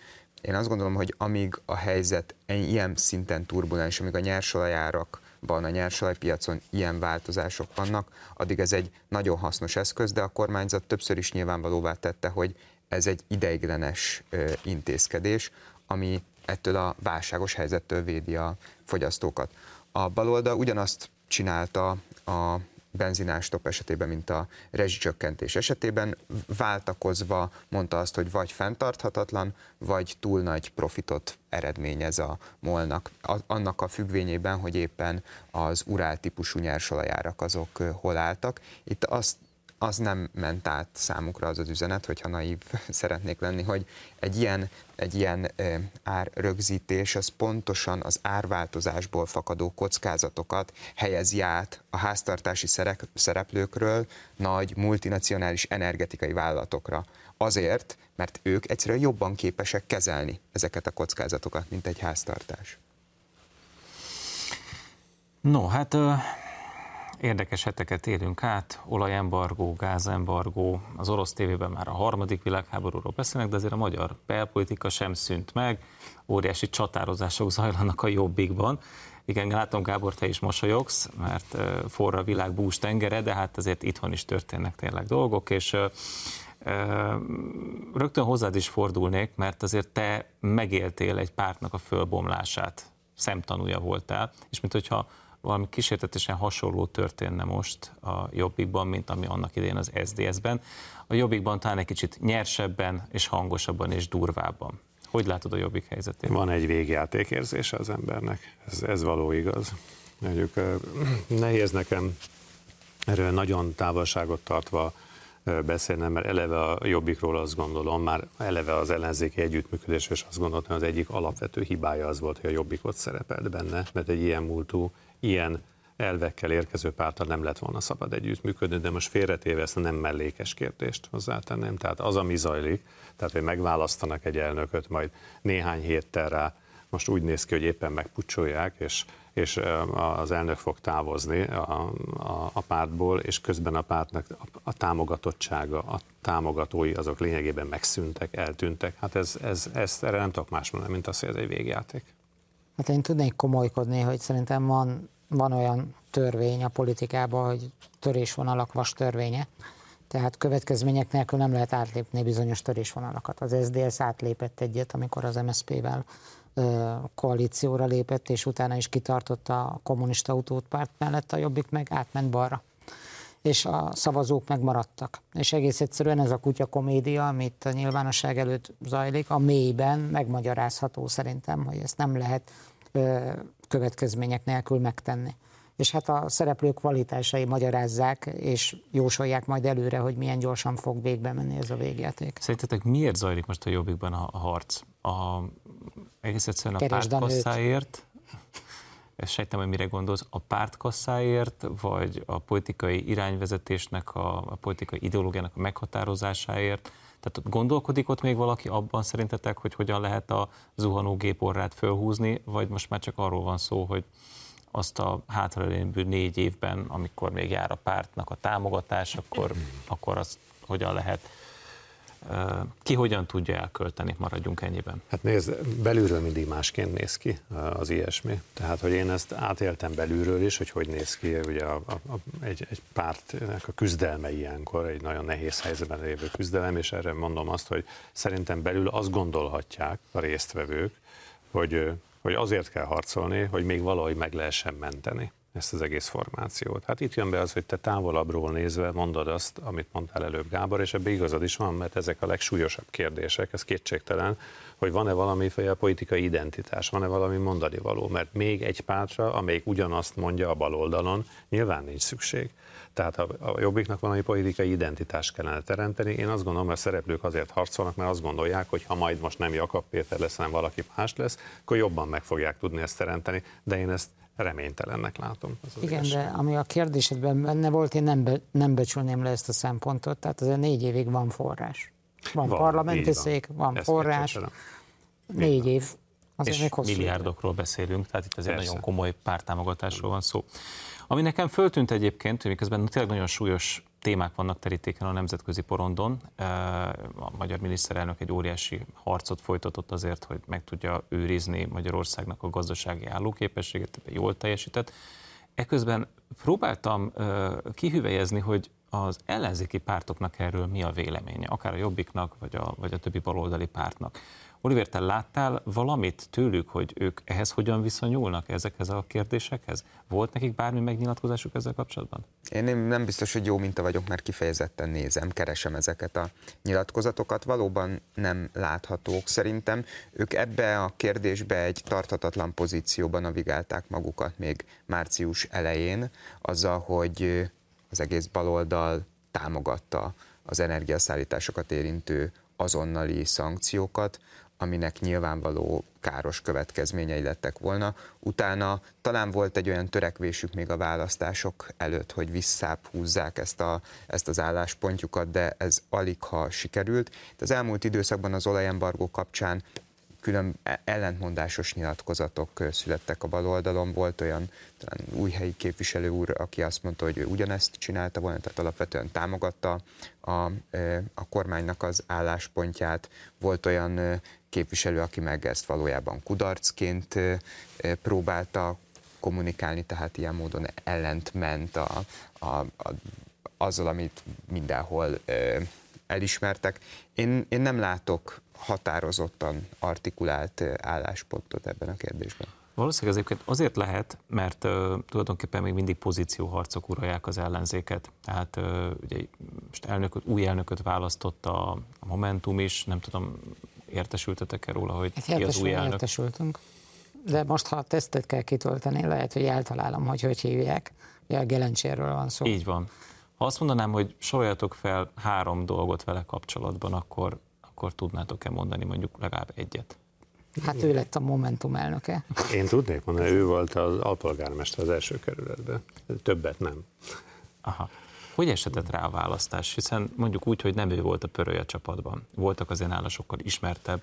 Én azt gondolom, hogy amíg a helyzet ilyen szinten turbulens, amíg a nyersolajárak van a nyersolajpiacon ilyen változások vannak, addig ez egy nagyon hasznos eszköz, de a kormányzat többször is nyilvánvalóvá tette, hogy ez egy ideiglenes intézkedés, ami ettől a válságos helyzettől védi a fogyasztókat. A baloldal ugyanazt csinálta a benzinástop esetében, mint a rezsicsökkentés esetében, váltakozva mondta azt, hogy vagy fenntarthatatlan, vagy túl nagy profitot eredményez a molnak, annak a függvényében, hogy éppen az urál típusú nyersolajárak azok hol álltak. Itt azt az nem ment át számukra az az üzenet, hogyha naív szeretnék lenni, hogy egy ilyen, egy ilyen árrögzítés az pontosan az árváltozásból fakadó kockázatokat helyezi át a háztartási szereplőkről nagy multinacionális energetikai vállalatokra. Azért, mert ők egyszerűen jobban képesek kezelni ezeket a kockázatokat, mint egy háztartás. No, hát Érdekes heteket élünk át, olajembargó, gázembargó, az orosz tévében már a harmadik világháborúról beszélnek, de azért a magyar belpolitika sem szűnt meg, óriási csatározások zajlanak a jobbikban. Igen, látom Gábor, te is mosolyogsz, mert forra a világ bús tengere, de hát azért itthon is történnek tényleg dolgok, és rögtön hozzád is fordulnék, mert azért te megéltél egy pártnak a fölbomlását, szemtanúja voltál, és mint hogyha valami kísértetesen hasonló történne most a Jobbikban, mint ami annak idején az SDS-ben. A Jobbikban talán egy kicsit nyersebben és hangosabban és durvábban. Hogy látod a Jobbik helyzetét? Van egy végjáték érzése az embernek, ez, ez való igaz. Mondjuk nehéz nekem erről nagyon távolságot tartva beszélnem, mert eleve a Jobbikról azt gondolom, már eleve az ellenzéki együttműködés, és azt gondoltam, hogy az egyik alapvető hibája az volt, hogy a Jobbikot szerepelt benne, mert egy ilyen múltú ilyen elvekkel érkező pártal nem lett volna szabad együttműködni, de most félretéve ezt a nem mellékes kérdést hozzátenném. Tehát az, ami zajlik, tehát hogy megválasztanak egy elnököt, majd néhány héttel rá, most úgy néz ki, hogy éppen megpucsolják, és, és az elnök fog távozni a, a, a pártból, és közben a pártnak a, a támogatottsága, a támogatói azok lényegében megszűntek, eltűntek. Hát ez, ez, ez erre nem tudok más mondani, mint az, hogy ez egy végjáték. Hát én tudnék komolykodni, hogy szerintem van, van olyan törvény a politikában, hogy törésvonalak vas törvénye, tehát következmények nélkül nem lehet átlépni bizonyos törésvonalakat. Az SZDSZ átlépett egyet, amikor az MSZP-vel koalícióra lépett, és utána is kitartott a kommunista utódpárt mellett, a Jobbik meg átment balra és a szavazók megmaradtak. És egész egyszerűen ez a kutya komédia, amit a nyilvánosság előtt zajlik, a mélyben megmagyarázható szerintem, hogy ezt nem lehet ö, következmények nélkül megtenni. És hát a szereplők kvalitásai magyarázzák, és jósolják majd előre, hogy milyen gyorsan fog végbe menni ez a végjáték. Szerintetek miért zajlik most a jobbikban a, harc? A, egész egyszerűen a pártkasszáért, ezt sejtem, hogy mire gondolsz, a pártkasszáért, vagy a politikai irányvezetésnek, a, a politikai ideológiának a meghatározásáért? Tehát gondolkodik ott még valaki abban szerintetek, hogy hogyan lehet a zuhanó géporrát fölhúzni, vagy most már csak arról van szó, hogy azt a hátralévő négy évben, amikor még jár a pártnak a támogatás, akkor, akkor azt hogyan lehet ki hogyan tudja elkölteni, maradjunk ennyiben. Hát nézd, belülről mindig másként néz ki az ilyesmi. Tehát, hogy én ezt átéltem belülről is, hogy hogy néz ki ugye a, a, a, egy, egy pártnak a küzdelme ilyenkor, egy nagyon nehéz helyzetben lévő küzdelem, és erre mondom azt, hogy szerintem belül azt gondolhatják a résztvevők, hogy, hogy azért kell harcolni, hogy még valahogy meg lehessen menteni ezt az egész formációt. Hát itt jön be az, hogy te távolabbról nézve mondod azt, amit mondtál előbb Gábor, és ebbe igazad is van, mert ezek a legsúlyosabb kérdések, ez kétségtelen, hogy van-e valamiféle politikai identitás, van-e valami mondani való, mert még egy pártra, amelyik ugyanazt mondja a baloldalon, nyilván nincs szükség. Tehát a, a jobbiknak valami politikai identitást kellene teremteni. Én azt gondolom, hogy a szereplők azért harcolnak, mert azt gondolják, hogy ha majd most nem Jakab Péter lesz, hanem valaki más lesz, akkor jobban meg fogják tudni ezt teremteni. De én ezt reménytelennek látom. Az Igen, az de ami a kérdésedben benne volt, én nem, be, nem becsülném le ezt a szempontot, tehát azért négy évig van forrás. Van, van parlamenti szék, van Ezt forrás, négy év. Azért és milliárdokról éve. beszélünk, tehát itt azért Persze. nagyon komoly pártámogatásról van szó. Ami nekem föltűnt egyébként, hogy miközben tényleg nagyon súlyos témák vannak terítéken a nemzetközi porondon. A magyar miniszterelnök egy óriási harcot folytatott azért, hogy meg tudja őrizni Magyarországnak a gazdasági állóképességet, jól teljesített. Eközben próbáltam kihüvelyezni, hogy az ellenzéki pártoknak erről mi a véleménye, akár a Jobbiknak, vagy a, vagy a többi baloldali pártnak. Oliver, te láttál valamit tőlük, hogy ők ehhez hogyan viszonyulnak, ezekhez a kérdésekhez? Volt nekik bármi megnyilatkozásuk ezzel kapcsolatban? Én nem biztos, hogy jó minta vagyok, mert kifejezetten nézem, keresem ezeket a nyilatkozatokat. Valóban nem láthatók szerintem. Ők ebbe a kérdésbe egy tarthatatlan pozícióban navigálták magukat még március elején, azzal, hogy az egész baloldal támogatta az energiaszállításokat érintő azonnali szankciókat, aminek nyilvánvaló káros következményei lettek volna. Utána talán volt egy olyan törekvésük még a választások előtt, hogy visszább húzzák ezt, a, ezt az álláspontjukat, de ez alig ha sikerült. De az elmúlt időszakban az olajembargó kapcsán külön e- ellentmondásos nyilatkozatok születtek a baloldalon. Volt olyan talán új helyi képviselő úr, aki azt mondta, hogy ő ugyanezt csinálta volna, tehát alapvetően támogatta a, a kormánynak az álláspontját. Volt olyan képviselő, aki meg ezt valójában kudarcként próbálta kommunikálni, tehát ilyen módon ellentment a, a, a, azzal, amit mindenhol elismertek. Én, én nem látok határozottan artikulált álláspontot ebben a kérdésben. Valószínűleg ezeket azért lehet, mert uh, tulajdonképpen még mindig pozícióharcok uralják az ellenzéket. Tehát uh, ugye most elnököt, új elnököt választott a, a Momentum is, nem tudom, értesültetek-e róla, hogy hát ki az új elnök? Értesültünk. De most, ha a tesztet kell kitölteni, lehet, hogy eltalálom, hogy hogy hívják. Ugye a Gelencséről van szó. Így van. Ha azt mondanám, hogy soroljatok fel három dolgot vele kapcsolatban, akkor, akkor tudnátok-e mondani mondjuk legalább egyet? Hát ő lett a Momentum elnöke. Én tudnék mondani, ő volt az alpolgármester az első kerületben. Többet nem. Aha. Hogy esetett rá a választás? Hiszen mondjuk úgy, hogy nem ő volt a pörője csapatban. Voltak az nála sokkal ismertebb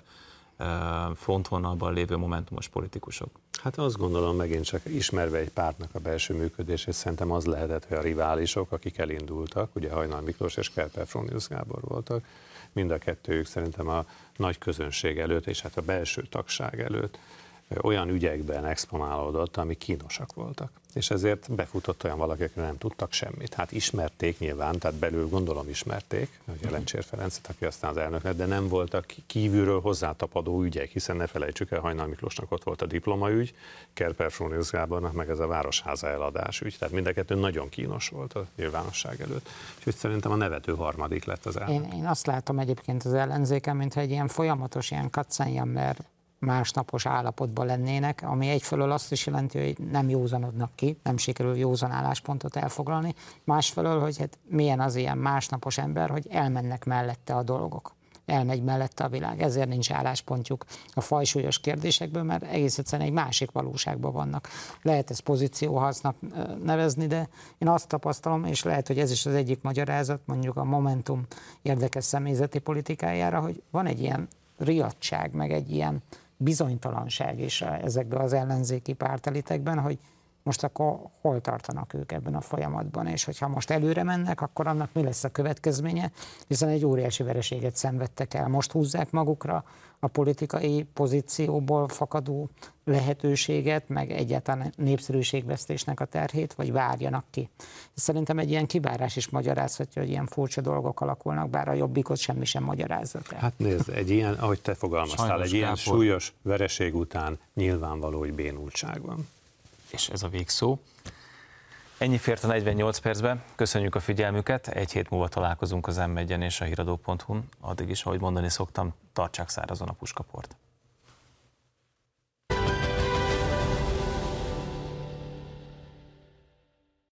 frontvonalban lévő momentumos politikusok. Hát azt gondolom megint csak ismerve egy pártnak a belső működését, szerintem az lehetett, hogy a riválisok, akik elindultak, ugye Hajnal Miklós és Kerper Fronius Gábor voltak, mind a kettőjük szerintem a nagy közönség előtt, és hát a belső tagság előtt olyan ügyekben exponálódott, ami kínosak voltak. És ezért befutott olyan valaki, akik nem tudtak semmit. Hát ismerték nyilván, tehát belül gondolom ismerték, hogy Lencsér Ferencet, aki aztán az elnök lett, de nem voltak kívülről hozzátapadó ügyek, hiszen ne felejtsük el, Hajnal Miklósnak ott volt a diplomaügy, Kerper Frónius Gábornak meg ez a városháza eladás ügy. Tehát mind a kettő nagyon kínos volt a nyilvánosság előtt. Úgyhogy szerintem a nevető harmadik lett az elnök. Én, én azt látom egyébként az ellenzéken, mintha egy ilyen folyamatos ilyen mert másnapos állapotban lennének, ami egyfelől azt is jelenti, hogy nem józanodnak ki, nem sikerül józan álláspontot elfoglalni, másfelől, hogy hát milyen az ilyen másnapos ember, hogy elmennek mellette a dolgok elmegy mellette a világ. Ezért nincs álláspontjuk a fajsúlyos kérdésekből, mert egész egyszerűen egy másik valóságban vannak. Lehet ezt pozícióharcnak nevezni, de én azt tapasztalom, és lehet, hogy ez is az egyik magyarázat, mondjuk a Momentum érdekes személyzeti politikájára, hogy van egy ilyen riadság, meg egy ilyen bizonytalanság is ezekben az ellenzéki pártelitekben, hogy most akkor hol tartanak ők ebben a folyamatban, és hogyha most előre mennek, akkor annak mi lesz a következménye, hiszen egy óriási vereséget szenvedtek el. Most húzzák magukra a politikai pozícióból fakadó lehetőséget, meg egyáltalán népszerűségvesztésnek a terhét, vagy várjanak ki. Szerintem egy ilyen kivárás is magyarázhatja, hogy ilyen furcsa dolgok alakulnak, bár a jobbikot semmi sem magyarázza. Hát nézd, egy ilyen, ahogy te fogalmaztál, Sajnos egy ilyen súlyos vereség után nyilvánvaló, hogy bénultság van és ez a végszó. Ennyi fért a 48 percbe, köszönjük a figyelmüket, egy hét múlva találkozunk az m és a híradó.hu-n, addig is, ahogy mondani szoktam, tartsák szárazon a puskaport.